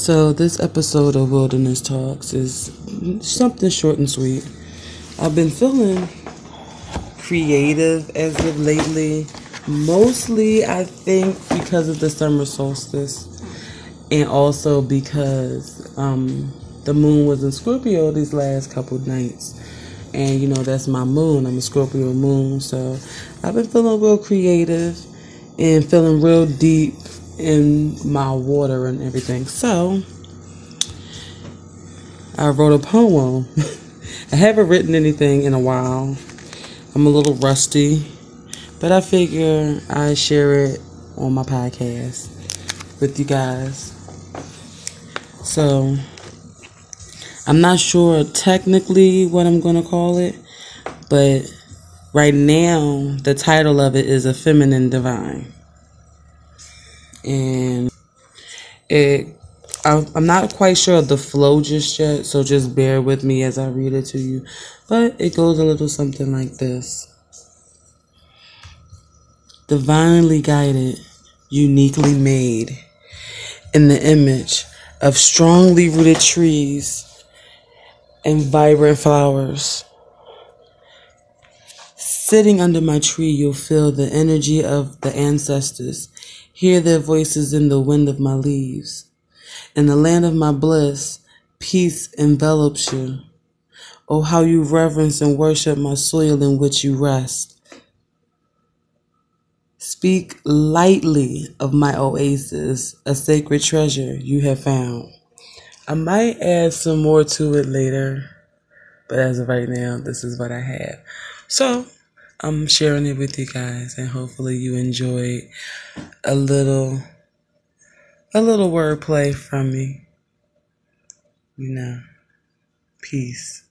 So, this episode of Wilderness Talks is something short and sweet. I've been feeling creative as of lately, mostly, I think, because of the summer solstice, and also because um, the moon was in Scorpio these last couple nights. And you know, that's my moon. I'm a Scorpio moon. So I've been feeling real creative and feeling real deep in my water and everything. So I wrote a poem. I haven't written anything in a while. I'm a little rusty, but I figure I share it on my podcast with you guys. So I'm not sure technically what I'm going to call it, but right now the title of it is A Feminine Divine and it I'm not quite sure of the flow just yet, so just bear with me as I read it to you. But it goes a little something like this Divinely guided, uniquely made, in the image of strongly rooted trees and vibrant flowers. Sitting under my tree, you'll feel the energy of the ancestors Hear their voices in the wind of my leaves. In the land of my bliss, peace envelops you. Oh, how you reverence and worship my soil in which you rest. Speak lightly of my oasis, a sacred treasure you have found. I might add some more to it later, but as of right now, this is what I have. So, I'm sharing it with you guys, and hopefully you enjoyed a little, a little wordplay from me. You know, peace.